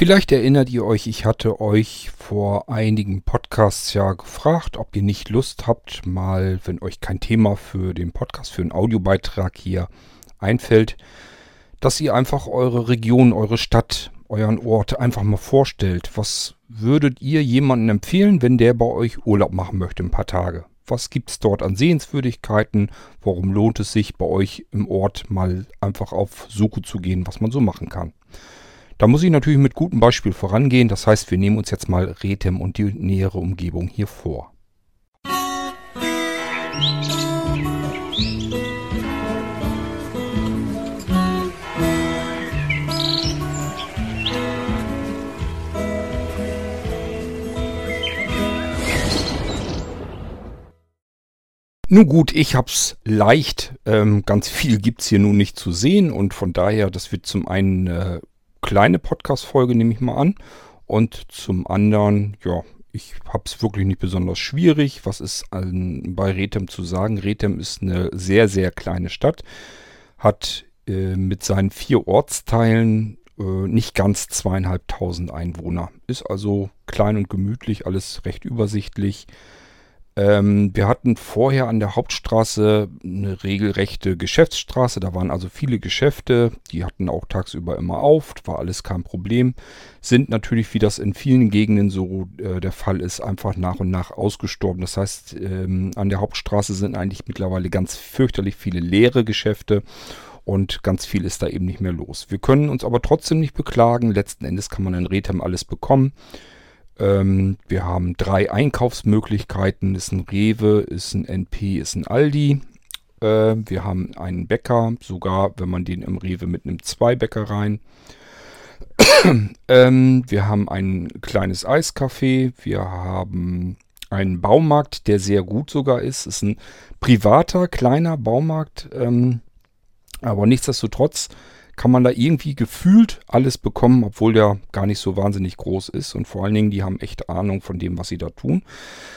Vielleicht erinnert ihr euch, ich hatte euch vor einigen Podcasts ja gefragt, ob ihr nicht Lust habt, mal, wenn euch kein Thema für den Podcast, für einen Audiobeitrag hier einfällt, dass ihr einfach eure Region, eure Stadt, euren Ort einfach mal vorstellt. Was würdet ihr jemandem empfehlen, wenn der bei euch Urlaub machen möchte, ein paar Tage? Was gibt es dort an Sehenswürdigkeiten? Warum lohnt es sich bei euch im Ort mal einfach auf Suche zu gehen, was man so machen kann? Da muss ich natürlich mit gutem Beispiel vorangehen. Das heißt, wir nehmen uns jetzt mal Rethem und die nähere Umgebung hier vor. Nun gut, ich hab's leicht. Ähm, ganz viel gibt's hier nun nicht zu sehen und von daher, das wird zum einen äh, kleine Podcast-Folge, nehme ich mal an. Und zum anderen, ja, ich habe es wirklich nicht besonders schwierig. Was ist an, bei Rethem zu sagen? Rethem ist eine sehr, sehr kleine Stadt, hat äh, mit seinen vier Ortsteilen äh, nicht ganz zweieinhalbtausend Einwohner. Ist also klein und gemütlich, alles recht übersichtlich. Ähm, wir hatten vorher an der Hauptstraße eine regelrechte Geschäftsstraße. Da waren also viele Geschäfte. Die hatten auch tagsüber immer auf. War alles kein Problem. Sind natürlich, wie das in vielen Gegenden so äh, der Fall ist, einfach nach und nach ausgestorben. Das heißt, ähm, an der Hauptstraße sind eigentlich mittlerweile ganz fürchterlich viele leere Geschäfte und ganz viel ist da eben nicht mehr los. Wir können uns aber trotzdem nicht beklagen. Letzten Endes kann man in Rethem alles bekommen. Ähm, wir haben drei Einkaufsmöglichkeiten. Ist ein Rewe, ist ein NP, ist ein Aldi. Äh, wir haben einen Bäcker, sogar wenn man den im Rewe mitnimmt, zwei Bäckereien. ähm, wir haben ein kleines Eiscafé. Wir haben einen Baumarkt, der sehr gut sogar ist. Ist ein privater, kleiner Baumarkt. Ähm, aber nichtsdestotrotz kann man da irgendwie gefühlt alles bekommen, obwohl der gar nicht so wahnsinnig groß ist. Und vor allen Dingen, die haben echt Ahnung von dem, was sie da tun.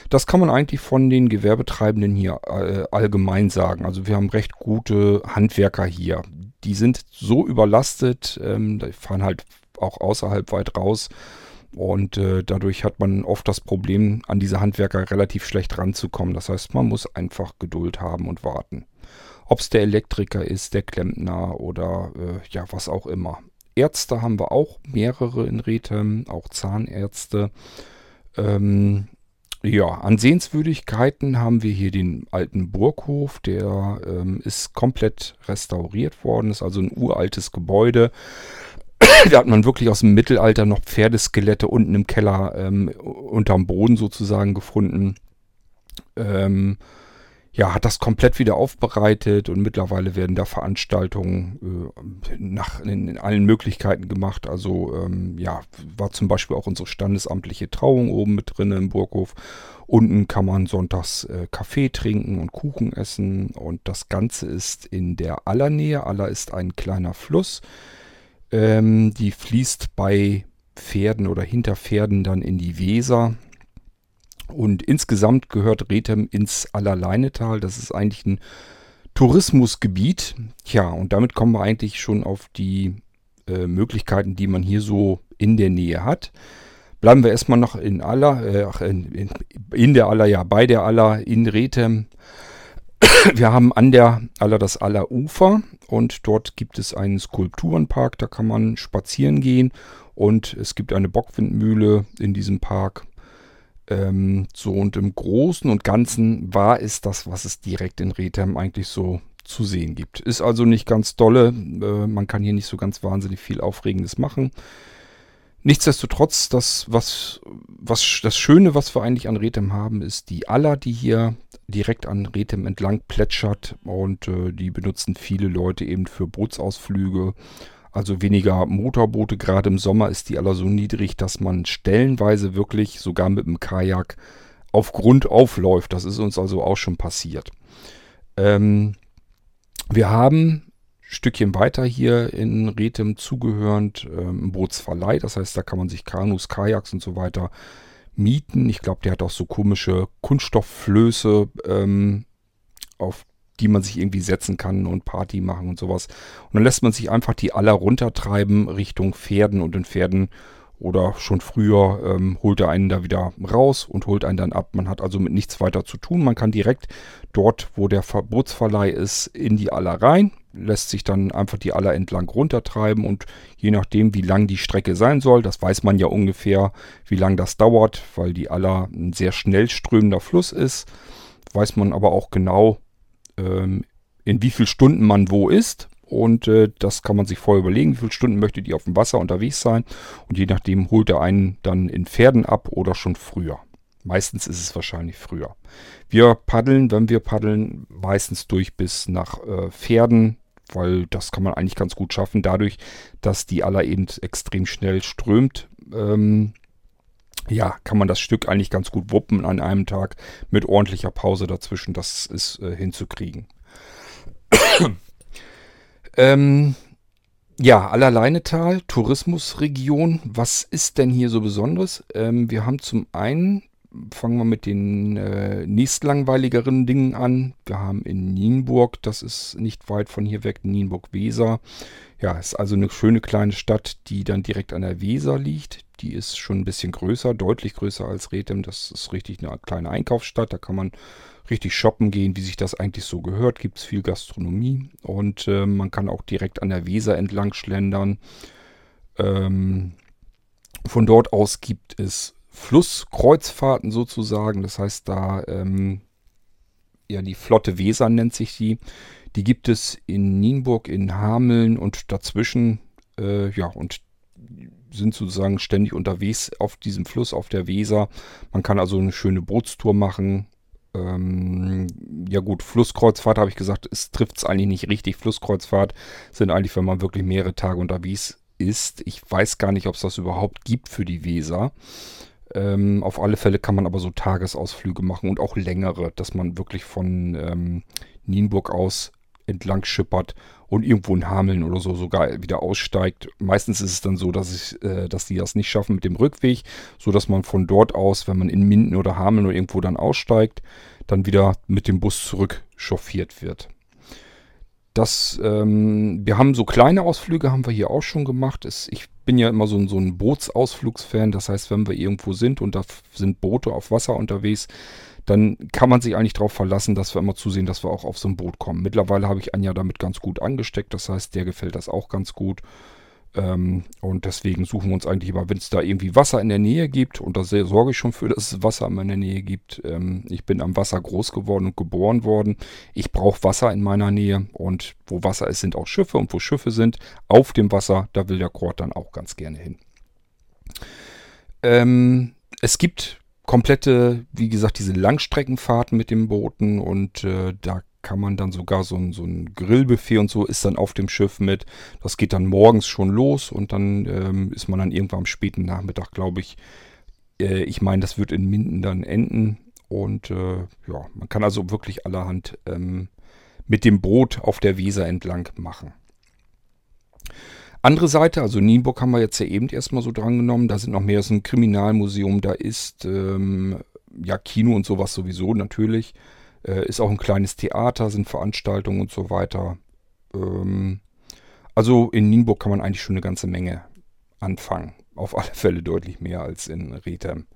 Das kann man eigentlich von den Gewerbetreibenden hier äh, allgemein sagen. Also wir haben recht gute Handwerker hier. Die sind so überlastet, ähm, die fahren halt auch außerhalb weit raus. Und äh, dadurch hat man oft das Problem, an diese Handwerker relativ schlecht ranzukommen. Das heißt, man muss einfach Geduld haben und warten. Ob es der Elektriker ist, der Klempner oder äh, ja, was auch immer. Ärzte haben wir auch mehrere in Rethem, auch Zahnärzte. Ähm, ja, an Sehenswürdigkeiten haben wir hier den alten Burghof, der ähm, ist komplett restauriert worden, ist also ein uraltes Gebäude. da hat man wirklich aus dem Mittelalter noch Pferdeskelette unten im Keller ähm, unterm Boden sozusagen gefunden. Ähm, ja, hat das komplett wieder aufbereitet und mittlerweile werden da Veranstaltungen äh, nach, in, in, allen Möglichkeiten gemacht. Also ähm, ja, war zum Beispiel auch unsere standesamtliche Trauung oben mit drin im Burghof. Unten kann man sonntags äh, Kaffee trinken und Kuchen essen und das Ganze ist in der Allernähe. Aller ist ein kleiner Fluss. Ähm, die fließt bei Pferden oder hinter Pferden dann in die Weser. Und insgesamt gehört Rethem ins Allerleinetal. Das ist eigentlich ein Tourismusgebiet. Tja, und damit kommen wir eigentlich schon auf die äh, Möglichkeiten, die man hier so in der Nähe hat. Bleiben wir erstmal noch in Aller, äh, in, in, in, der Aller, ja, bei der Aller, in Rethem. Wir haben an der Aller das Aller Ufer und dort gibt es einen Skulpturenpark, da kann man spazieren gehen und es gibt eine Bockwindmühle in diesem Park. Ähm, so und im Großen und Ganzen war es das, was es direkt in Rethem eigentlich so zu sehen gibt. Ist also nicht ganz dolle. Äh, man kann hier nicht so ganz wahnsinnig viel Aufregendes machen. Nichtsdestotrotz, das, was, was, das Schöne, was wir eigentlich an Rethem haben, ist die Aller, die hier direkt an Rethem entlang plätschert und äh, die benutzen viele Leute eben für Bootsausflüge also weniger Motorboote. Gerade im Sommer ist die aller so niedrig, dass man stellenweise wirklich sogar mit dem Kajak auf Grund aufläuft. Das ist uns also auch schon passiert. Ähm, wir haben ein Stückchen weiter hier in Rethem zugehörend ähm, Bootsverleih. Das heißt, da kann man sich Kanus, Kajaks und so weiter mieten. Ich glaube, der hat auch so komische Kunststoffflöße ähm, auf die man sich irgendwie setzen kann und Party machen und sowas. Und dann lässt man sich einfach die aller runtertreiben Richtung Pferden und in Pferden oder schon früher ähm, holt er einen da wieder raus und holt einen dann ab. Man hat also mit nichts weiter zu tun. Man kann direkt dort, wo der Verbotsverleih ist, in die Aller rein, lässt sich dann einfach die Aller entlang runtertreiben und je nachdem, wie lang die Strecke sein soll, das weiß man ja ungefähr, wie lang das dauert, weil die Aller ein sehr schnell strömender Fluss ist, weiß man aber auch genau, ähm, in wie vielen Stunden man wo ist und äh, das kann man sich vorher überlegen, wie viele Stunden möchtet ihr auf dem Wasser unterwegs sein. Und je nachdem holt er einen dann in Pferden ab oder schon früher. Meistens ist es wahrscheinlich früher. Wir paddeln, wenn wir paddeln, meistens durch bis nach äh, Pferden, weil das kann man eigentlich ganz gut schaffen, dadurch, dass die Aller eben extrem schnell strömt. Ähm, ja, kann man das Stück eigentlich ganz gut wuppen an einem Tag mit ordentlicher Pause dazwischen. Das ist äh, hinzukriegen. Ähm, ja, Allerleinetal, Tourismusregion. Was ist denn hier so Besonderes? Ähm, wir haben zum einen, fangen wir mit den äh, nächstlangweiligeren Dingen an. Wir haben in Nienburg, das ist nicht weit von hier weg, Nienburg-Weser. Ja, ist also eine schöne kleine Stadt, die dann direkt an der Weser liegt. Die ist schon ein bisschen größer, deutlich größer als Rethem. Das ist richtig eine kleine Einkaufsstadt. Da kann man richtig shoppen gehen, wie sich das eigentlich so gehört. Gibt es viel Gastronomie und äh, man kann auch direkt an der Weser entlang schlendern. Ähm, von dort aus gibt es Flusskreuzfahrten sozusagen. Das heißt, da ähm, ja die Flotte Weser nennt sich die. Die gibt es in Nienburg, in Hameln und dazwischen. Äh, ja, und sind sozusagen ständig unterwegs auf diesem Fluss, auf der Weser. Man kann also eine schöne Bootstour machen. Ähm, ja gut, Flusskreuzfahrt habe ich gesagt, es trifft es eigentlich nicht richtig. Flusskreuzfahrt sind eigentlich, wenn man wirklich mehrere Tage unterwegs ist. Ich weiß gar nicht, ob es das überhaupt gibt für die Weser. Ähm, auf alle Fälle kann man aber so Tagesausflüge machen und auch längere, dass man wirklich von ähm, Nienburg aus entlang schippert und irgendwo in Hameln oder so sogar wieder aussteigt. Meistens ist es dann so, dass, ich, äh, dass die das nicht schaffen mit dem Rückweg, so dass man von dort aus, wenn man in Minden oder Hameln oder irgendwo dann aussteigt, dann wieder mit dem Bus zurück chauffiert wird. Das, ähm, wir haben so kleine Ausflüge, haben wir hier auch schon gemacht. Es, ich bin ja immer so, ein, so ein Bootsausflugsfan. Das heißt, wenn wir irgendwo sind und da sind Boote auf Wasser unterwegs, dann kann man sich eigentlich darauf verlassen, dass wir immer zusehen, dass wir auch auf so ein Boot kommen. Mittlerweile habe ich Anja damit ganz gut angesteckt, das heißt, der gefällt das auch ganz gut. Ähm, und deswegen suchen wir uns eigentlich immer, wenn es da irgendwie Wasser in der Nähe gibt, und da sorge ich schon für, dass es Wasser in meiner Nähe gibt. Ähm, ich bin am Wasser groß geworden und geboren worden. Ich brauche Wasser in meiner Nähe und wo Wasser ist, sind auch Schiffe und wo Schiffe sind, auf dem Wasser, da will der Kord dann auch ganz gerne hin. Ähm, es gibt komplette, wie gesagt, diese Langstreckenfahrten mit den Booten und äh, da kann man dann sogar so ein, so ein Grillbuffet und so ist dann auf dem Schiff mit. Das geht dann morgens schon los und dann ähm, ist man dann irgendwann am späten Nachmittag, glaube ich. Äh, ich meine, das wird in Minden dann enden und äh, ja, man kann also wirklich allerhand ähm, mit dem Boot auf der Weser entlang machen. Andere Seite, also Nienburg haben wir jetzt ja eben erstmal so drangenommen. Da sind noch mehr, das ist ein Kriminalmuseum, da ist ähm, ja Kino und sowas sowieso natürlich. Äh, ist auch ein kleines Theater, sind Veranstaltungen und so weiter. Ähm, also in Nienburg kann man eigentlich schon eine ganze Menge anfangen. Auf alle Fälle deutlich mehr als in Rethem.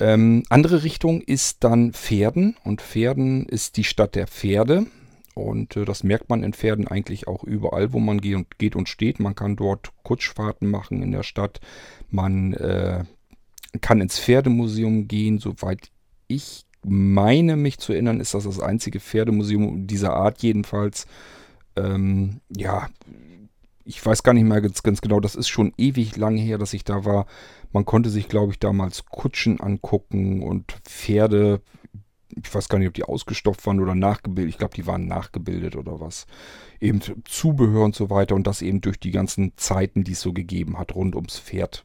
Ähm, andere Richtung ist dann Pferden und Pferden ist die Stadt der Pferde. Und äh, das merkt man in Pferden eigentlich auch überall, wo man geht und, geht und steht. Man kann dort Kutschfahrten machen in der Stadt. Man äh, kann ins Pferdemuseum gehen. Soweit ich meine mich zu erinnern, ist das das einzige Pferdemuseum dieser Art jedenfalls. Ähm, ja, ich weiß gar nicht mehr ganz, ganz genau. Das ist schon ewig lang her, dass ich da war. Man konnte sich, glaube ich, damals Kutschen angucken und Pferde ich weiß gar nicht, ob die ausgestopft waren oder nachgebildet. Ich glaube, die waren nachgebildet oder was. Eben Zubehör und so weiter und das eben durch die ganzen Zeiten, die es so gegeben hat, rund ums Pferd.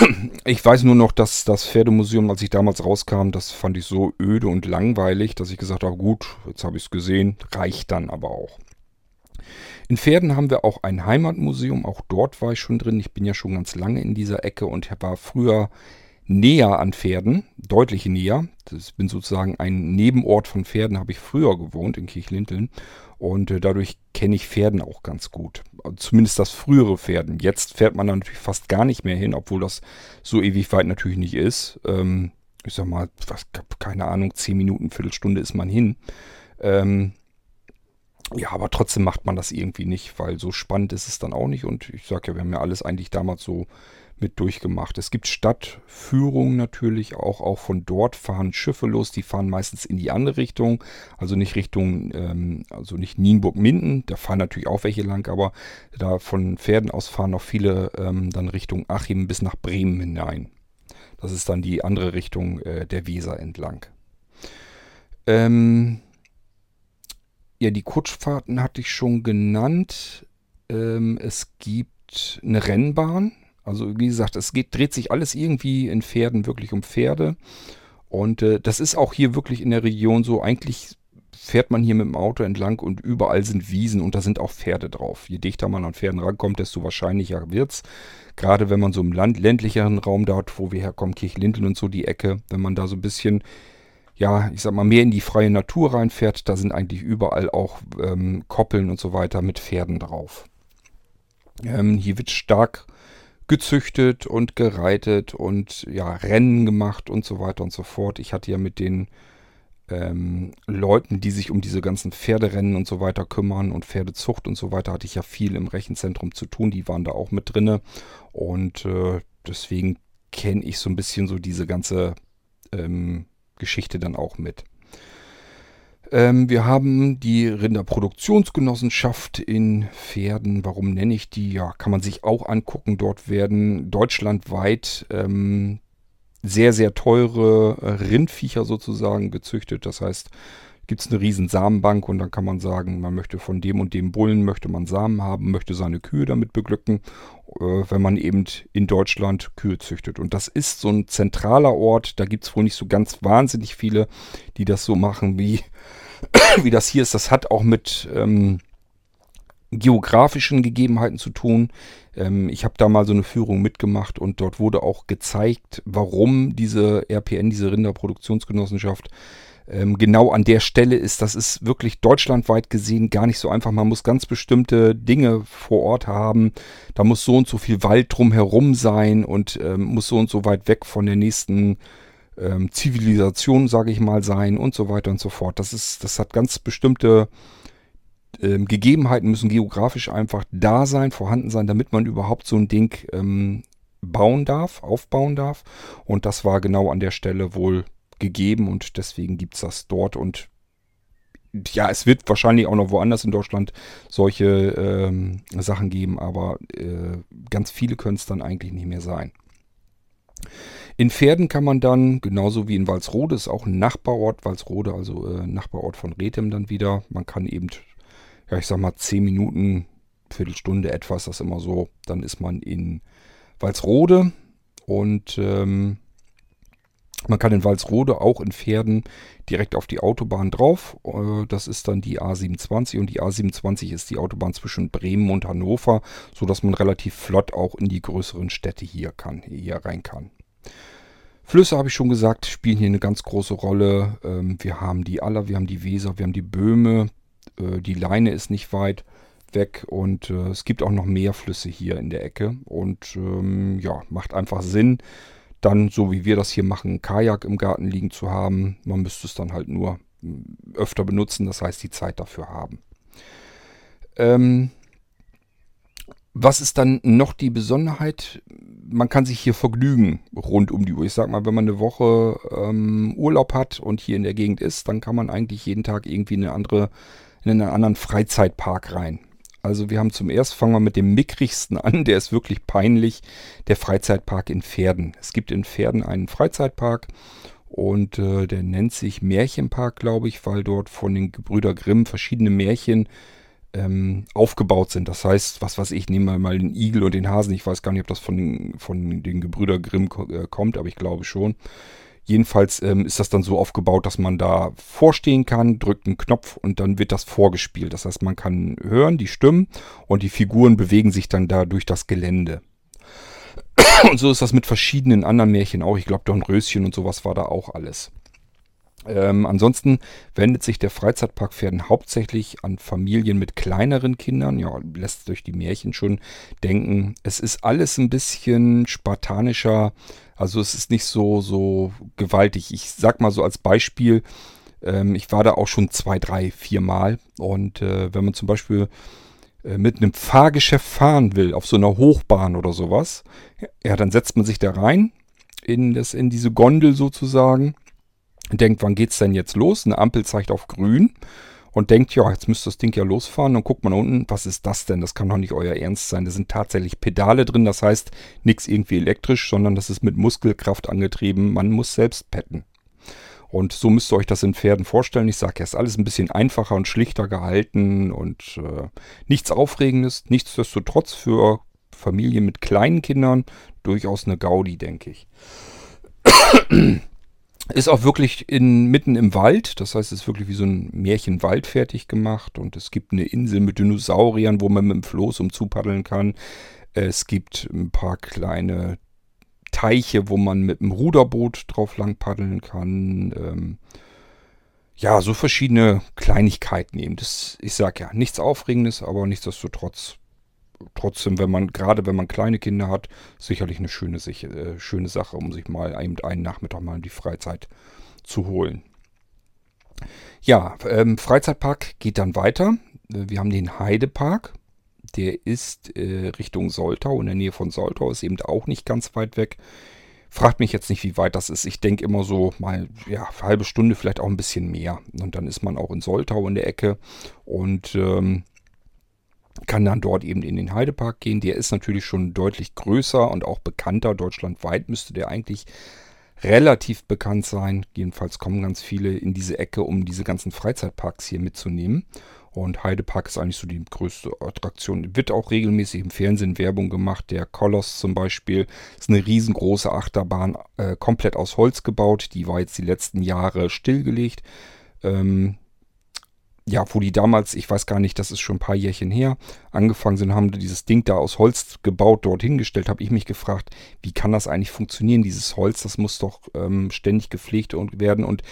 Ich weiß nur noch, dass das Pferdemuseum, als ich damals rauskam, das fand ich so öde und langweilig, dass ich gesagt habe, gut, jetzt habe ich es gesehen, reicht dann aber auch. In Pferden haben wir auch ein Heimatmuseum, auch dort war ich schon drin. Ich bin ja schon ganz lange in dieser Ecke und war früher näher an Pferden, deutlich näher. Ich bin sozusagen ein Nebenort von Pferden, habe ich früher gewohnt in Kirchlinteln. Und äh, dadurch kenne ich Pferden auch ganz gut. Zumindest das frühere Pferden. Jetzt fährt man da natürlich fast gar nicht mehr hin, obwohl das so ewig weit natürlich nicht ist. Ähm, ich sag mal, was, keine Ahnung, 10 Minuten, Viertelstunde ist man hin. Ähm, ja, aber trotzdem macht man das irgendwie nicht, weil so spannend ist es dann auch nicht. Und ich sage ja, wir haben ja alles eigentlich damals so mit durchgemacht. Es gibt Stadtführungen natürlich auch, auch von dort fahren Schiffe los, die fahren meistens in die andere Richtung, also nicht Richtung, ähm, also nicht Nienburg-Minden, da fahren natürlich auch welche lang, aber da von Pferden aus fahren noch viele ähm, dann Richtung Achim bis nach Bremen hinein. Das ist dann die andere Richtung äh, der Weser entlang. Ähm, ja, die Kutschfahrten hatte ich schon genannt. Ähm, es gibt eine Rennbahn. Also wie gesagt, es geht, dreht sich alles irgendwie in Pferden, wirklich um Pferde. Und äh, das ist auch hier wirklich in der Region so. Eigentlich fährt man hier mit dem Auto entlang und überall sind Wiesen und da sind auch Pferde drauf. Je dichter man an Pferden rankommt, desto wahrscheinlicher wird's. Gerade wenn man so im Land, ländlicheren Raum dort, wo wir herkommen, Kirchlintel und so die Ecke, wenn man da so ein bisschen ja, ich sag mal, mehr in die freie Natur reinfährt, da sind eigentlich überall auch ähm, Koppeln und so weiter mit Pferden drauf. Ähm, hier wird stark gezüchtet und gereitet und ja, Rennen gemacht und so weiter und so fort. Ich hatte ja mit den ähm, Leuten, die sich um diese ganzen Pferderennen und so weiter kümmern und Pferdezucht und so weiter, hatte ich ja viel im Rechenzentrum zu tun. Die waren da auch mit drinne und äh, deswegen kenne ich so ein bisschen so diese ganze ähm, Geschichte dann auch mit. Ähm, wir haben die Rinderproduktionsgenossenschaft in Pferden. Warum nenne ich die? Ja, kann man sich auch angucken. Dort werden deutschlandweit ähm, sehr, sehr teure Rindviecher sozusagen gezüchtet. Das heißt, gibt es eine riesen Samenbank und dann kann man sagen, man möchte von dem und dem Bullen, möchte man Samen haben, möchte seine Kühe damit beglücken, äh, wenn man eben in Deutschland Kühe züchtet. Und das ist so ein zentraler Ort, da gibt es wohl nicht so ganz wahnsinnig viele, die das so machen, wie, wie das hier ist. Das hat auch mit ähm, geografischen Gegebenheiten zu tun. Ähm, ich habe da mal so eine Führung mitgemacht und dort wurde auch gezeigt, warum diese RPN, diese Rinderproduktionsgenossenschaft, ähm, genau an der Stelle ist. Das ist wirklich deutschlandweit gesehen gar nicht so einfach. Man muss ganz bestimmte Dinge vor Ort haben. Da muss so und so viel Wald drumherum sein und ähm, muss so und so weit weg von der nächsten ähm, Zivilisation, sage ich mal, sein und so weiter und so fort. Das ist, das hat ganz bestimmte ähm, Gegebenheiten, müssen geografisch einfach da sein, vorhanden sein, damit man überhaupt so ein Ding ähm, bauen darf, aufbauen darf. Und das war genau an der Stelle wohl gegeben und deswegen gibt es das dort und ja, es wird wahrscheinlich auch noch woanders in Deutschland solche ähm, Sachen geben, aber äh, ganz viele können es dann eigentlich nicht mehr sein. In Pferden kann man dann, genauso wie in Walsrode, ist auch ein Nachbarort, Walsrode, also äh, Nachbarort von Rethem dann wieder. Man kann eben, ja, ich sag mal, 10 Minuten, Viertelstunde etwas, das immer so, dann ist man in Walsrode und ähm, man kann in Walsrode auch in Pferden direkt auf die Autobahn drauf. Äh, das ist dann die A27 und die A27 ist die Autobahn zwischen Bremen und Hannover, sodass man relativ flott auch in die größeren Städte hier kann, hier rein kann. Flüsse, habe ich schon gesagt, spielen hier eine ganz große Rolle. Ähm, wir haben die Aller, wir haben die Weser, wir haben die Böhme, äh, die Leine ist nicht weit weg und äh, es gibt auch noch mehr Flüsse hier in der Ecke und ähm, ja, macht einfach Sinn, dann, so wie wir das hier machen, Kajak im Garten liegen zu haben. Man müsste es dann halt nur hm, öfter benutzen, das heißt die Zeit dafür haben. Ähm, was ist dann noch die Besonderheit? Man kann sich hier vergnügen rund um die Uhr. Ich sag mal, wenn man eine Woche ähm, Urlaub hat und hier in der Gegend ist, dann kann man eigentlich jeden Tag irgendwie eine andere, in einen anderen Freizeitpark rein. Also wir haben zum ersten, fangen wir mit dem mickrigsten an, der ist wirklich peinlich, der Freizeitpark in Pferden. Es gibt in Pferden einen Freizeitpark und äh, der nennt sich Märchenpark, glaube ich, weil dort von den Gebrüder Grimm verschiedene Märchen ähm, aufgebaut sind. Das heißt, was weiß ich, nehmen wir mal den Igel und den Hasen. Ich weiß gar nicht, ob das von, von den Gebrüder Grimm äh, kommt, aber ich glaube schon. Jedenfalls ähm, ist das dann so aufgebaut, dass man da vorstehen kann, drückt einen Knopf und dann wird das vorgespielt. Das heißt, man kann hören, die Stimmen und die Figuren bewegen sich dann da durch das Gelände. Und so ist das mit verschiedenen anderen Märchen auch. Ich glaube, Dornröschen und sowas war da auch alles. Ähm, ansonsten wendet sich der Freizeitpark Pferden hauptsächlich an Familien mit kleineren Kindern. Ja, lässt durch die Märchen schon denken. Es ist alles ein bisschen spartanischer. Also es ist nicht so, so gewaltig. Ich sag mal so als Beispiel, ähm, ich war da auch schon zwei, drei, vier Mal. Und äh, wenn man zum Beispiel äh, mit einem Fahrgeschäft fahren will, auf so einer Hochbahn oder sowas, ja, dann setzt man sich da rein in, das, in diese Gondel sozusagen denkt, wann geht's denn jetzt los? Eine Ampel zeigt auf grün und denkt, ja, jetzt müsste das Ding ja losfahren. Dann guckt man unten, was ist das denn? Das kann doch nicht euer Ernst sein. Da sind tatsächlich Pedale drin, das heißt nichts irgendwie elektrisch, sondern das ist mit Muskelkraft angetrieben. Man muss selbst petten. Und so müsst ihr euch das in Pferden vorstellen. Ich sage ja, ist alles ein bisschen einfacher und schlichter gehalten und äh, nichts Aufregendes. Nichtsdestotrotz für Familien mit kleinen Kindern durchaus eine Gaudi, denke ich. Ist auch wirklich in, mitten im Wald. Das heißt, es ist wirklich wie so ein Märchenwald fertig gemacht. Und es gibt eine Insel mit Dinosauriern, wo man mit dem Floß umzupaddeln kann. Es gibt ein paar kleine Teiche, wo man mit dem Ruderboot drauf lang paddeln kann. Ähm, ja, so verschiedene Kleinigkeiten eben. Das, ich sag ja, nichts Aufregendes, aber nichtsdestotrotz trotzdem, wenn man, gerade wenn man kleine Kinder hat, sicherlich eine schöne, äh, schöne Sache, um sich mal einen, einen Nachmittag mal in die Freizeit zu holen. Ja, ähm, Freizeitpark geht dann weiter. Wir haben den Heidepark. Der ist äh, Richtung Soltau, in der Nähe von Soltau, ist eben auch nicht ganz weit weg. Fragt mich jetzt nicht, wie weit das ist. Ich denke immer so mal, ja, halbe Stunde, vielleicht auch ein bisschen mehr. Und dann ist man auch in Soltau in der Ecke. Und ähm, kann dann dort eben in den Heidepark gehen. Der ist natürlich schon deutlich größer und auch bekannter. Deutschlandweit müsste der eigentlich relativ bekannt sein. Jedenfalls kommen ganz viele in diese Ecke, um diese ganzen Freizeitparks hier mitzunehmen. Und Heidepark ist eigentlich so die größte Attraktion. Wird auch regelmäßig im Fernsehen Werbung gemacht. Der Koloss zum Beispiel ist eine riesengroße Achterbahn, äh, komplett aus Holz gebaut. Die war jetzt die letzten Jahre stillgelegt. Ähm, ja, wo die damals, ich weiß gar nicht, das ist schon ein paar Jährchen her, angefangen sind, haben dieses Ding da aus Holz gebaut, dort hingestellt, habe ich mich gefragt, wie kann das eigentlich funktionieren, dieses Holz, das muss doch ähm, ständig gepflegt werden und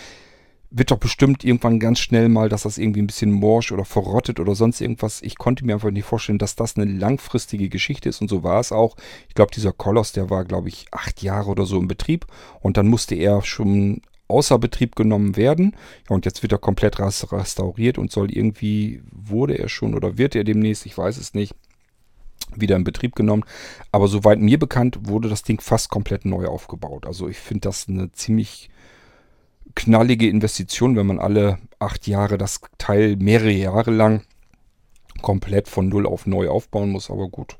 wird doch bestimmt irgendwann ganz schnell mal, dass das irgendwie ein bisschen morsch oder verrottet oder sonst irgendwas. Ich konnte mir einfach nicht vorstellen, dass das eine langfristige Geschichte ist und so war es auch. Ich glaube, dieser Koloss, der war, glaube ich, acht Jahre oder so im Betrieb und dann musste er schon außer Betrieb genommen werden. Ja, und jetzt wird er komplett restauriert und soll irgendwie, wurde er schon oder wird er demnächst, ich weiß es nicht, wieder in Betrieb genommen. Aber soweit mir bekannt, wurde das Ding fast komplett neu aufgebaut. Also ich finde das eine ziemlich knallige Investition, wenn man alle acht Jahre das Teil mehrere Jahre lang komplett von null auf neu aufbauen muss. Aber gut,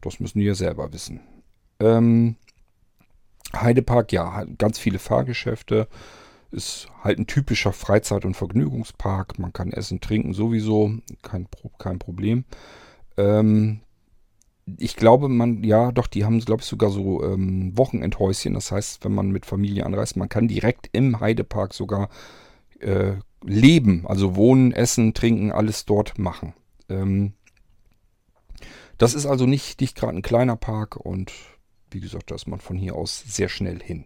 das müssen ja selber wissen. Ähm, Heidepark, ja, ganz viele Fahrgeschäfte. Ist halt ein typischer Freizeit- und Vergnügungspark. Man kann essen, trinken sowieso, kein, kein Problem. Ähm, ich glaube, man, ja, doch, die haben, glaube ich, sogar so ähm, Wochenendhäuschen. Das heißt, wenn man mit Familie anreist, man kann direkt im Heidepark sogar äh, leben. Also wohnen, essen, trinken, alles dort machen. Ähm, das ist also nicht, nicht gerade ein kleiner Park und wie gesagt, da ist man von hier aus sehr schnell hin.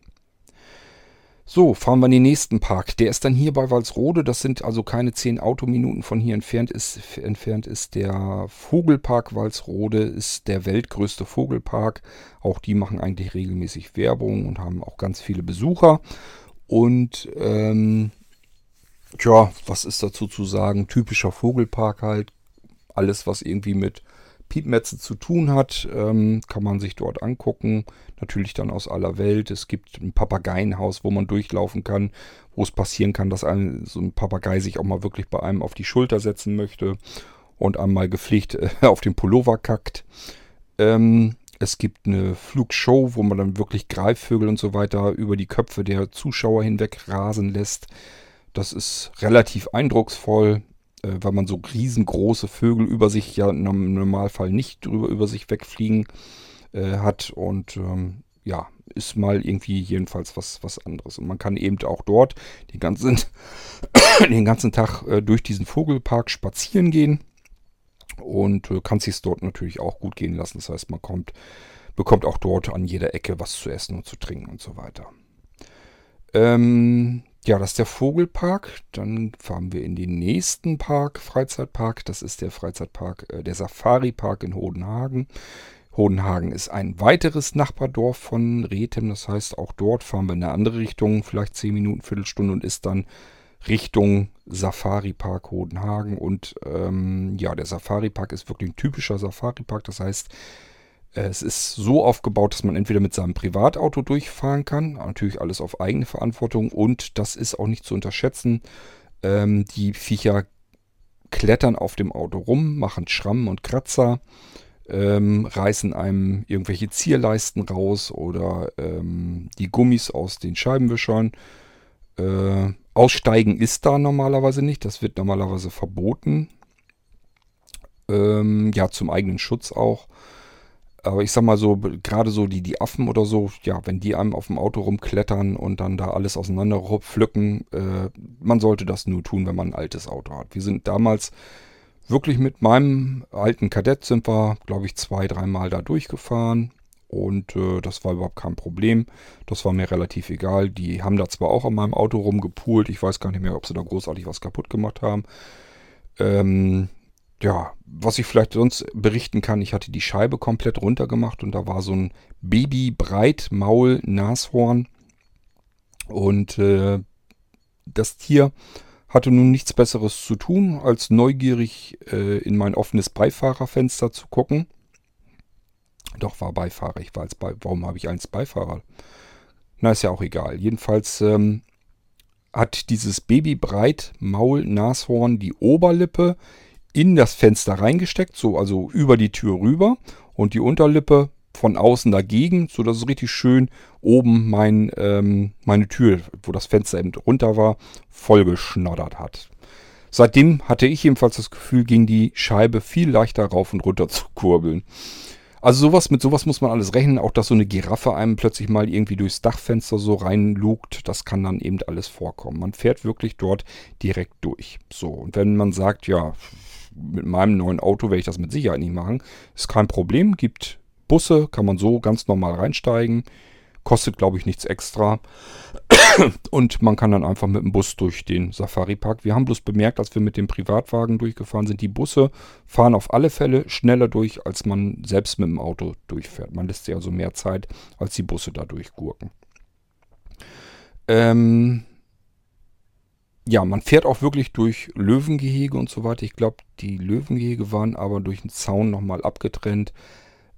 So, fahren wir in den nächsten Park. Der ist dann hier bei Walsrode. Das sind also keine 10 Autominuten von hier entfernt. Ist, entfernt ist der Vogelpark Walsrode, ist der weltgrößte Vogelpark. Auch die machen eigentlich regelmäßig Werbung und haben auch ganz viele Besucher. Und ähm, tja, was ist dazu zu sagen? Typischer Vogelpark halt. Alles, was irgendwie mit Piepmetze zu tun hat, ähm, kann man sich dort angucken. Natürlich dann aus aller Welt. Es gibt ein Papageienhaus, wo man durchlaufen kann, wo es passieren kann, dass ein, so ein Papagei sich auch mal wirklich bei einem auf die Schulter setzen möchte und einmal gepflegt äh, auf den Pullover kackt. Ähm, es gibt eine Flugshow, wo man dann wirklich Greifvögel und so weiter über die Köpfe der Zuschauer hinweg rasen lässt. Das ist relativ eindrucksvoll äh, weil man so riesengroße Vögel über sich ja im Normalfall nicht drüber über sich wegfliegen äh, hat und ähm, ja, ist mal irgendwie jedenfalls was, was anderes. Und man kann eben auch dort den ganzen, den ganzen Tag äh, durch diesen Vogelpark spazieren gehen und äh, kann sich dort natürlich auch gut gehen lassen. Das heißt, man kommt, bekommt auch dort an jeder Ecke was zu essen und zu trinken und so weiter. Ähm, ja, das ist der Vogelpark. Dann fahren wir in den nächsten Park, Freizeitpark. Das ist der Freizeitpark, äh, der Safari-Park in Hodenhagen. Hodenhagen ist ein weiteres Nachbardorf von Rethem. Das heißt, auch dort fahren wir in eine andere Richtung, vielleicht 10 Minuten, Viertelstunde und ist dann Richtung Safari-Park Hodenhagen. Und ähm, ja, der Safari-Park ist wirklich ein typischer Safari-Park. Das heißt, es ist so aufgebaut, dass man entweder mit seinem Privatauto durchfahren kann, natürlich alles auf eigene Verantwortung und das ist auch nicht zu unterschätzen. Ähm, die Viecher klettern auf dem Auto rum, machen Schrammen und Kratzer, ähm, reißen einem irgendwelche Zierleisten raus oder ähm, die Gummis aus den Scheibenwischern. Äh, aussteigen ist da normalerweise nicht, das wird normalerweise verboten. Ähm, ja, zum eigenen Schutz auch. Aber ich sag mal so, gerade so die, die Affen oder so, ja, wenn die einem auf dem Auto rumklettern und dann da alles auseinander pflücken, äh, man sollte das nur tun, wenn man ein altes Auto hat. Wir sind damals wirklich mit meinem alten Kadett sind wir, glaube ich, zwei, dreimal da durchgefahren. Und äh, das war überhaupt kein Problem. Das war mir relativ egal. Die haben da zwar auch an meinem Auto rumgepult. Ich weiß gar nicht mehr, ob sie da großartig was kaputt gemacht haben. Ähm, ja, was ich vielleicht sonst berichten kann, ich hatte die Scheibe komplett runtergemacht und da war so ein Baby-Breit-Maul-Nashorn. Und äh, das Tier hatte nun nichts Besseres zu tun, als neugierig äh, in mein offenes Beifahrerfenster zu gucken. Doch war Beifahrer, ich war als Be Warum habe ich als Beifahrer? Na, ist ja auch egal. Jedenfalls ähm, hat dieses Baby-Breit-Maul-Nashorn die Oberlippe in das Fenster reingesteckt, so also über die Tür rüber und die Unterlippe von außen dagegen, so dass es richtig schön oben mein, ähm, meine Tür, wo das Fenster eben runter war, vollgeschnoddert hat. Seitdem hatte ich jedenfalls das Gefühl, ging die Scheibe viel leichter rauf und runter zu kurbeln. Also sowas, mit sowas muss man alles rechnen. Auch dass so eine Giraffe einem plötzlich mal irgendwie durchs Dachfenster so reinlugt, das kann dann eben alles vorkommen. Man fährt wirklich dort direkt durch. So, und wenn man sagt, ja, mit meinem neuen Auto werde ich das mit Sicherheit nicht machen. Ist kein Problem. Gibt Busse, kann man so ganz normal reinsteigen. Kostet, glaube ich, nichts extra. Und man kann dann einfach mit dem Bus durch den Safari-Park. Wir haben bloß bemerkt, als wir mit dem Privatwagen durchgefahren sind, die Busse fahren auf alle Fälle schneller durch, als man selbst mit dem Auto durchfährt. Man lässt sich also mehr Zeit, als die Busse da durchgurken. Ähm, ja, man fährt auch wirklich durch Löwengehege und so weiter. Ich glaube, die Löwengehege waren aber durch einen Zaun nochmal abgetrennt,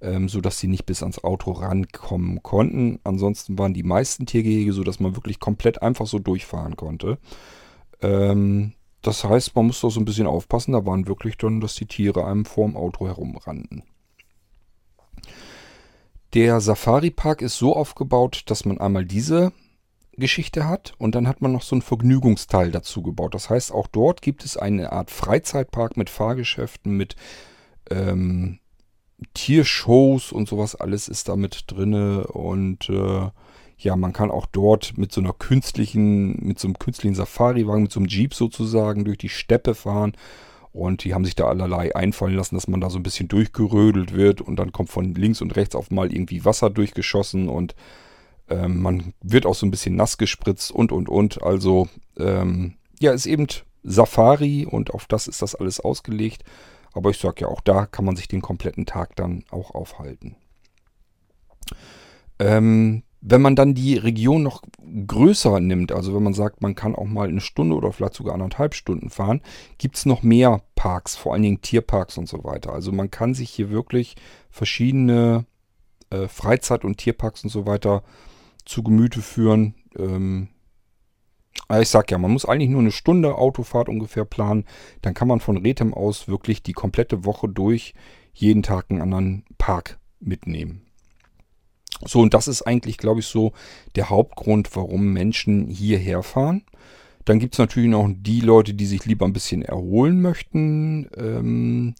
ähm, sodass sie nicht bis ans Auto rankommen konnten. Ansonsten waren die meisten Tiergehege so, dass man wirklich komplett einfach so durchfahren konnte. Ähm, das heißt, man muss doch so ein bisschen aufpassen. Da waren wirklich dann, dass die Tiere einem vorm Auto herumrannten. Der Safari-Park ist so aufgebaut, dass man einmal diese Geschichte hat und dann hat man noch so einen Vergnügungsteil dazu gebaut. Das heißt, auch dort gibt es eine Art Freizeitpark mit Fahrgeschäften, mit ähm, Tiershows und sowas. Alles ist da mit drinne und äh, ja, man kann auch dort mit so einer künstlichen, mit so einem künstlichen Safari-Wagen, mit so einem Jeep sozusagen durch die Steppe fahren. Und die haben sich da allerlei einfallen lassen, dass man da so ein bisschen durchgerödelt wird und dann kommt von links und rechts auf mal irgendwie Wasser durchgeschossen und ähm, man wird auch so ein bisschen nass gespritzt und, und, und. Also, ähm, ja, ist eben Safari und auf das ist das alles ausgelegt. Aber ich sage ja, auch da kann man sich den kompletten Tag dann auch aufhalten. Ähm, wenn man dann die Region noch größer nimmt, also wenn man sagt, man kann auch mal eine Stunde oder vielleicht sogar anderthalb Stunden fahren, gibt es noch mehr Parks, vor allen Dingen Tierparks und so weiter. Also man kann sich hier wirklich verschiedene äh, Freizeit- und Tierparks und so weiter zu Gemüte führen. Ähm, ich sag ja, man muss eigentlich nur eine Stunde Autofahrt ungefähr planen. Dann kann man von Rethem aus wirklich die komplette Woche durch jeden Tag einen anderen Park mitnehmen. So, und das ist eigentlich, glaube ich, so der Hauptgrund, warum Menschen hierher fahren. Dann gibt es natürlich noch die Leute, die sich lieber ein bisschen erholen möchten. Ähm,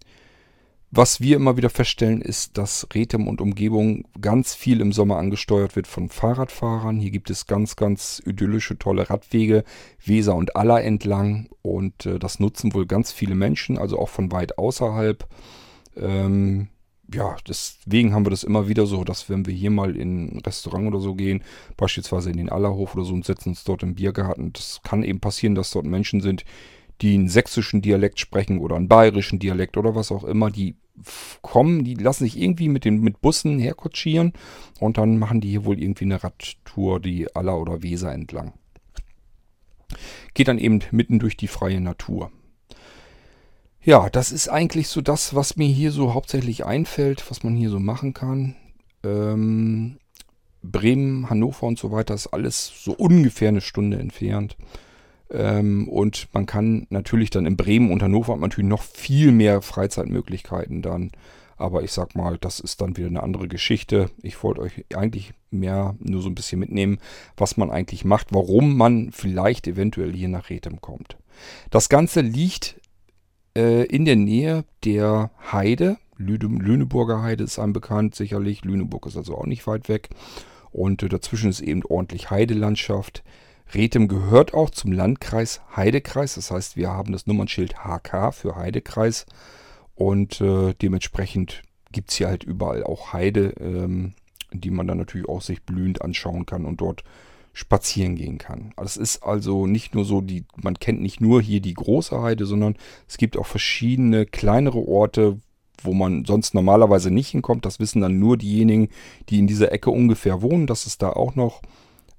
was wir immer wieder feststellen, ist, dass Rethem und Umgebung ganz viel im Sommer angesteuert wird von Fahrradfahrern. Hier gibt es ganz, ganz idyllische, tolle Radwege, Weser und Aller entlang. Und äh, das nutzen wohl ganz viele Menschen, also auch von weit außerhalb. Ähm, ja, deswegen haben wir das immer wieder so, dass wenn wir hier mal in ein Restaurant oder so gehen, beispielsweise in den Allerhof oder so und setzen uns dort im Biergarten, das kann eben passieren, dass dort Menschen sind, die einen sächsischen Dialekt sprechen oder einen bayerischen Dialekt oder was auch immer, die kommen, die lassen sich irgendwie mit den mit Bussen herkutschieren und dann machen die hier wohl irgendwie eine Radtour die Aller oder Weser entlang. Geht dann eben mitten durch die freie Natur. Ja, das ist eigentlich so das, was mir hier so hauptsächlich einfällt, was man hier so machen kann. Ähm, Bremen, Hannover und so weiter ist alles so ungefähr eine Stunde entfernt. Ähm, und man kann natürlich dann in Bremen und Hannover hat man natürlich noch viel mehr Freizeitmöglichkeiten dann. Aber ich sag mal, das ist dann wieder eine andere Geschichte. Ich wollte euch eigentlich mehr nur so ein bisschen mitnehmen, was man eigentlich macht, warum man vielleicht eventuell hier nach Rethem kommt. Das Ganze liegt äh, in der Nähe der Heide. Lüneburger Heide ist einem bekannt, sicherlich. Lüneburg ist also auch nicht weit weg. Und äh, dazwischen ist eben ordentlich Heidelandschaft. Rethem gehört auch zum Landkreis Heidekreis. Das heißt, wir haben das Nummernschild HK für Heidekreis. Und äh, dementsprechend gibt es hier halt überall auch Heide, ähm, die man dann natürlich auch sich blühend anschauen kann und dort spazieren gehen kann. Es ist also nicht nur so, die, man kennt nicht nur hier die große Heide, sondern es gibt auch verschiedene kleinere Orte, wo man sonst normalerweise nicht hinkommt. Das wissen dann nur diejenigen, die in dieser Ecke ungefähr wohnen, dass es da auch noch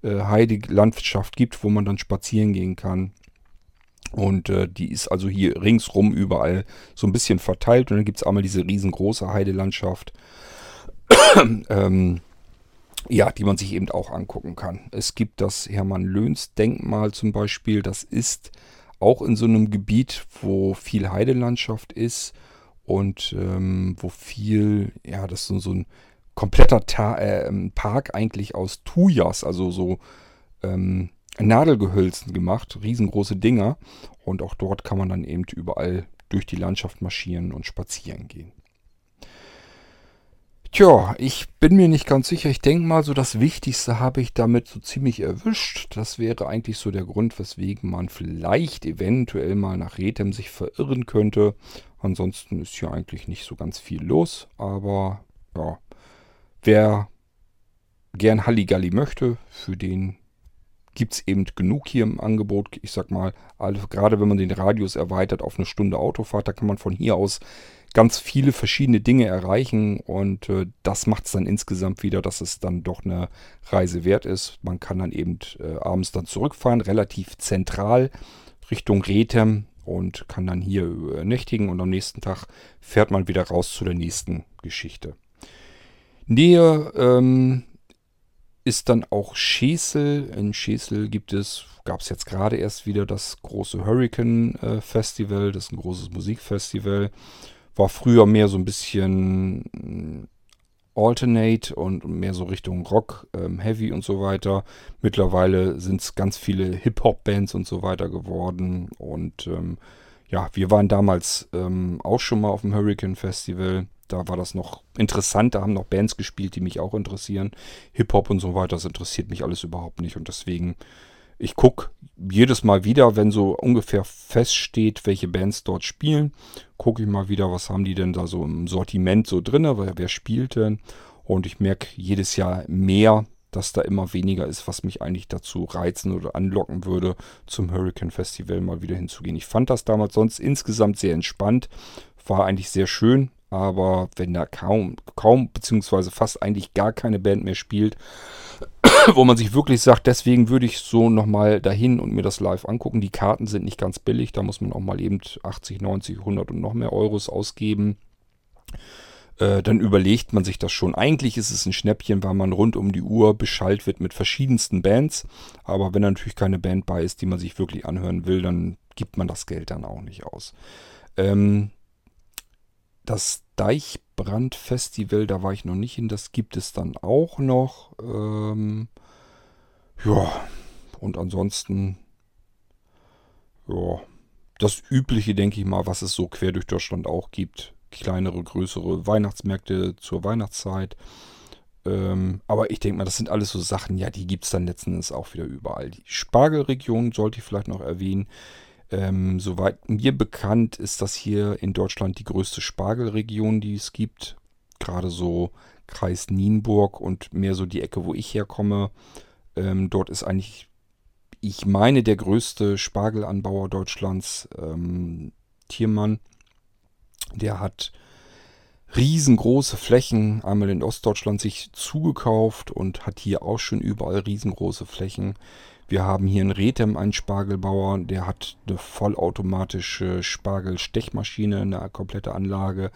äh, Heidelandschaft gibt, wo man dann spazieren gehen kann. Und äh, die ist also hier ringsrum überall so ein bisschen verteilt. Und dann gibt es einmal diese riesengroße Heidelandschaft. ähm, ja, die man sich eben auch angucken kann. Es gibt das Hermann-Löhns-Denkmal zum Beispiel. Das ist auch in so einem Gebiet, wo viel Heidelandschaft ist und ähm, wo viel, ja, das ist so, ein kompletter Ta äh, Park eigentlich aus Tujas, also so ähm, Nadelgehölzen gemacht, riesengroße Dinger. Und auch dort kann man dann eben überall durch die Landschaft marschieren und spazieren gehen. Tja, ich bin mir nicht ganz sicher. Ich denke mal, so das Wichtigste habe ich damit so ziemlich erwischt. Das wäre eigentlich so der Grund, weswegen man vielleicht eventuell mal nach Rethem sich verirren könnte. Ansonsten ist hier eigentlich nicht so ganz viel los. Aber ja, wer gern Halligalli möchte, für den gibt es eben genug hier im Angebot. Ich sag mal, gerade wenn man den Radius erweitert auf eine Stunde Autofahrt, da kann man von hier aus ganz viele verschiedene Dinge erreichen und äh, das macht es dann insgesamt wieder, dass es dann doch eine Reise wert ist. Man kann dann eben äh, abends dann zurückfahren, relativ zentral Richtung Rethem und kann dann hier nächtigen und am nächsten Tag fährt man wieder raus zu der nächsten Geschichte. Nähe ähm, ist dann auch Schesel. In Schesel gibt es, gab es jetzt gerade erst wieder das große Hurricane äh, Festival. Das ist ein großes Musikfestival. War früher mehr so ein bisschen mm, Alternate und mehr so Richtung Rock, ähm, Heavy und so weiter. Mittlerweile sind es ganz viele Hip-Hop-Bands und so weiter geworden. Und ähm, ja, wir waren damals ähm, auch schon mal auf dem Hurricane Festival. Da war das noch interessant. Da haben noch Bands gespielt, die mich auch interessieren. Hip-Hop und so weiter, das interessiert mich alles überhaupt nicht. Und deswegen ich gucke jedes Mal wieder, wenn so ungefähr feststeht, welche Bands dort spielen, gucke ich mal wieder, was haben die denn da so im Sortiment so drin, wer spielt denn. Und ich merke jedes Jahr mehr, dass da immer weniger ist, was mich eigentlich dazu reizen oder anlocken würde, zum Hurricane Festival mal wieder hinzugehen. Ich fand das damals sonst insgesamt sehr entspannt, war eigentlich sehr schön, aber wenn da kaum, kaum, beziehungsweise fast eigentlich gar keine Band mehr spielt, wo man sich wirklich sagt, deswegen würde ich so nochmal dahin und mir das live angucken. Die Karten sind nicht ganz billig, da muss man auch mal eben 80, 90, 100 und noch mehr Euros ausgeben. Äh, dann überlegt man sich das schon. Eigentlich ist es ein Schnäppchen, weil man rund um die Uhr beschallt wird mit verschiedensten Bands. Aber wenn natürlich keine Band bei ist, die man sich wirklich anhören will, dann gibt man das Geld dann auch nicht aus. Ähm, das Deichbrand-Festival, da war ich noch nicht hin, das gibt es dann auch noch. Ähm, ja, und ansonsten, ja, das Übliche, denke ich mal, was es so quer durch Deutschland auch gibt. Kleinere, größere Weihnachtsmärkte zur Weihnachtszeit. Ähm, aber ich denke mal, das sind alles so Sachen, ja, die gibt es dann letzten Endes auch wieder überall. Die Spargelregion sollte ich vielleicht noch erwähnen. Ähm, soweit mir bekannt ist das hier in Deutschland die größte Spargelregion, die es gibt. gerade so Kreis Nienburg und mehr so die Ecke, wo ich herkomme. Ähm, dort ist eigentlich, ich meine, der größte Spargelanbauer Deutschlands, ähm, Tiermann. Der hat riesengroße Flächen einmal in Ostdeutschland sich zugekauft und hat hier auch schon überall riesengroße Flächen. Wir haben hier in Rethem einen Spargelbauer, der hat eine vollautomatische Spargelstechmaschine, eine komplette Anlage.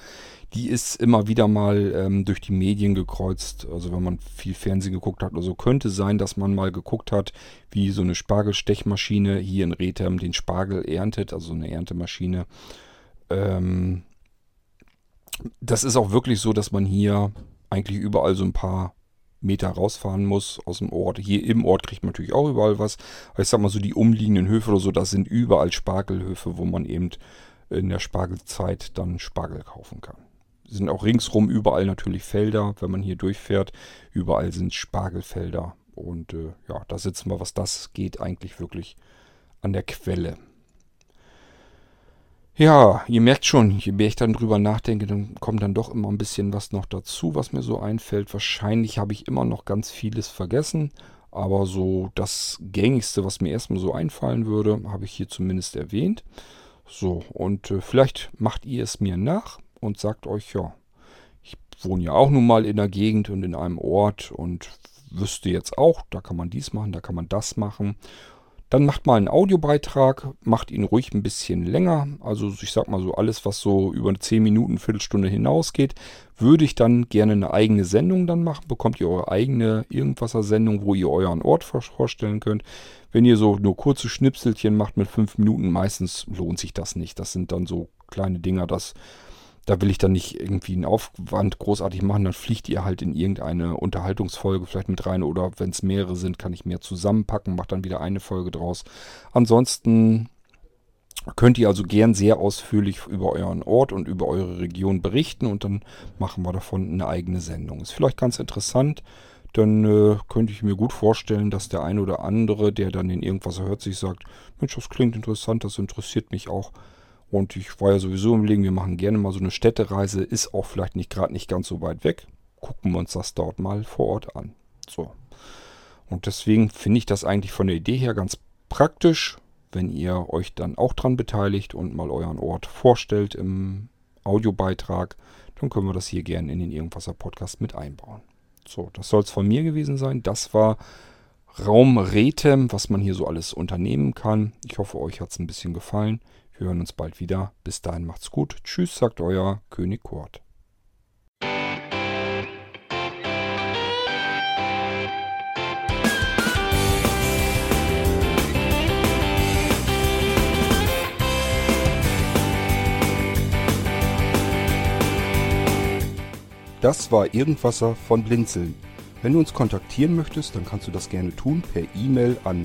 Die ist immer wieder mal ähm, durch die Medien gekreuzt. Also wenn man viel Fernsehen geguckt hat oder so, könnte sein, dass man mal geguckt hat, wie so eine Spargelstechmaschine hier in Rethem den Spargel erntet, also eine Erntemaschine. Ähm, das ist auch wirklich so, dass man hier eigentlich überall so ein paar Meter rausfahren muss aus dem Ort. Hier im Ort kriegt man natürlich auch überall was. Aber ich sag mal so, die umliegenden Höfe oder so, das sind überall Spargelhöfe, wo man eben in der Spargelzeit dann Spargel kaufen kann. Sind auch ringsrum überall natürlich Felder, wenn man hier durchfährt. Überall sind Spargelfelder. Und äh, ja, da sitzen wir, was das geht, eigentlich wirklich an der Quelle. Ja, ihr merkt schon, je mehr ich dann drüber nachdenke, dann kommt dann doch immer ein bisschen was noch dazu, was mir so einfällt. Wahrscheinlich habe ich immer noch ganz vieles vergessen, aber so das gängigste, was mir erstmal so einfallen würde, habe ich hier zumindest erwähnt. So, und äh, vielleicht macht ihr es mir nach und sagt euch, ja, ich wohne ja auch nun mal in der Gegend und in einem Ort und wüsste jetzt auch, da kann man dies machen, da kann man das machen. Dann macht mal einen Audiobeitrag, macht ihn ruhig ein bisschen länger. Also ich sag mal so, alles, was so über 10 Minuten, Viertelstunde hinausgeht, würde ich dann gerne eine eigene Sendung dann machen. Bekommt ihr eure eigene Irgendwasser-Sendung, wo ihr euren Ort vorstellen könnt. Wenn ihr so nur kurze Schnipselchen macht mit 5 Minuten, meistens lohnt sich das nicht. Das sind dann so kleine Dinger, das da will ich dann nicht irgendwie einen Aufwand großartig machen, dann fliegt ihr halt in irgendeine Unterhaltungsfolge vielleicht mit rein oder wenn es mehrere sind, kann ich mehr zusammenpacken, mache dann wieder eine Folge draus. Ansonsten könnt ihr also gern sehr ausführlich über euren Ort und über eure Region berichten und dann machen wir davon eine eigene Sendung. Ist vielleicht ganz interessant, dann äh, könnte ich mir gut vorstellen, dass der eine oder andere, der dann in irgendwas hört, sich sagt, Mensch, das klingt interessant, das interessiert mich auch. Und ich war ja sowieso im Legen, wir machen gerne mal so eine Städtereise, ist auch vielleicht nicht gerade nicht ganz so weit weg. Gucken wir uns das dort mal vor Ort an. So. Und deswegen finde ich das eigentlich von der Idee her ganz praktisch, wenn ihr euch dann auch dran beteiligt und mal euren Ort vorstellt im Audiobeitrag, dann können wir das hier gerne in den Irgendwasser Podcast mit einbauen. So, das soll es von mir gewesen sein. Das war Raum Rethem, was man hier so alles unternehmen kann. Ich hoffe, euch hat es ein bisschen gefallen. Wir hören uns bald wieder. Bis dahin macht's gut. Tschüss, sagt euer König Kurt. Das war Irgendwasser von Blinzeln. Wenn du uns kontaktieren möchtest, dann kannst du das gerne tun per E-Mail an